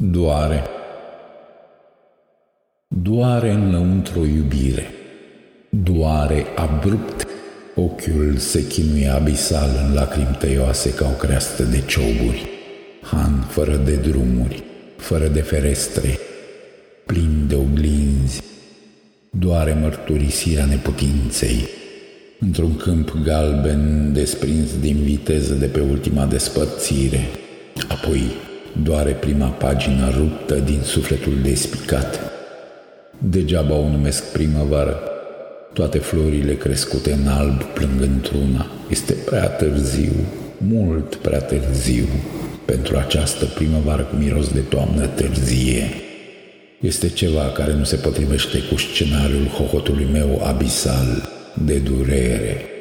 Doare. Doare înăuntru iubire. Doare abrupt. Ochiul se chinuie abisal în lacrimi tăioase ca o creastă de cioburi. Han fără de drumuri, fără de ferestre, plin de oglinzi. Doare mărturisirea neputinței. Într-un câmp galben desprins din viteză de pe ultima despărțire. Apoi doare prima pagină ruptă din sufletul despicat. Degeaba o numesc primăvară. Toate florile crescute în alb plâng într-una. Este prea târziu, mult prea târziu pentru această primăvară cu miros de toamnă târzie. Este ceva care nu se potrivește cu scenariul hohotului meu abisal de durere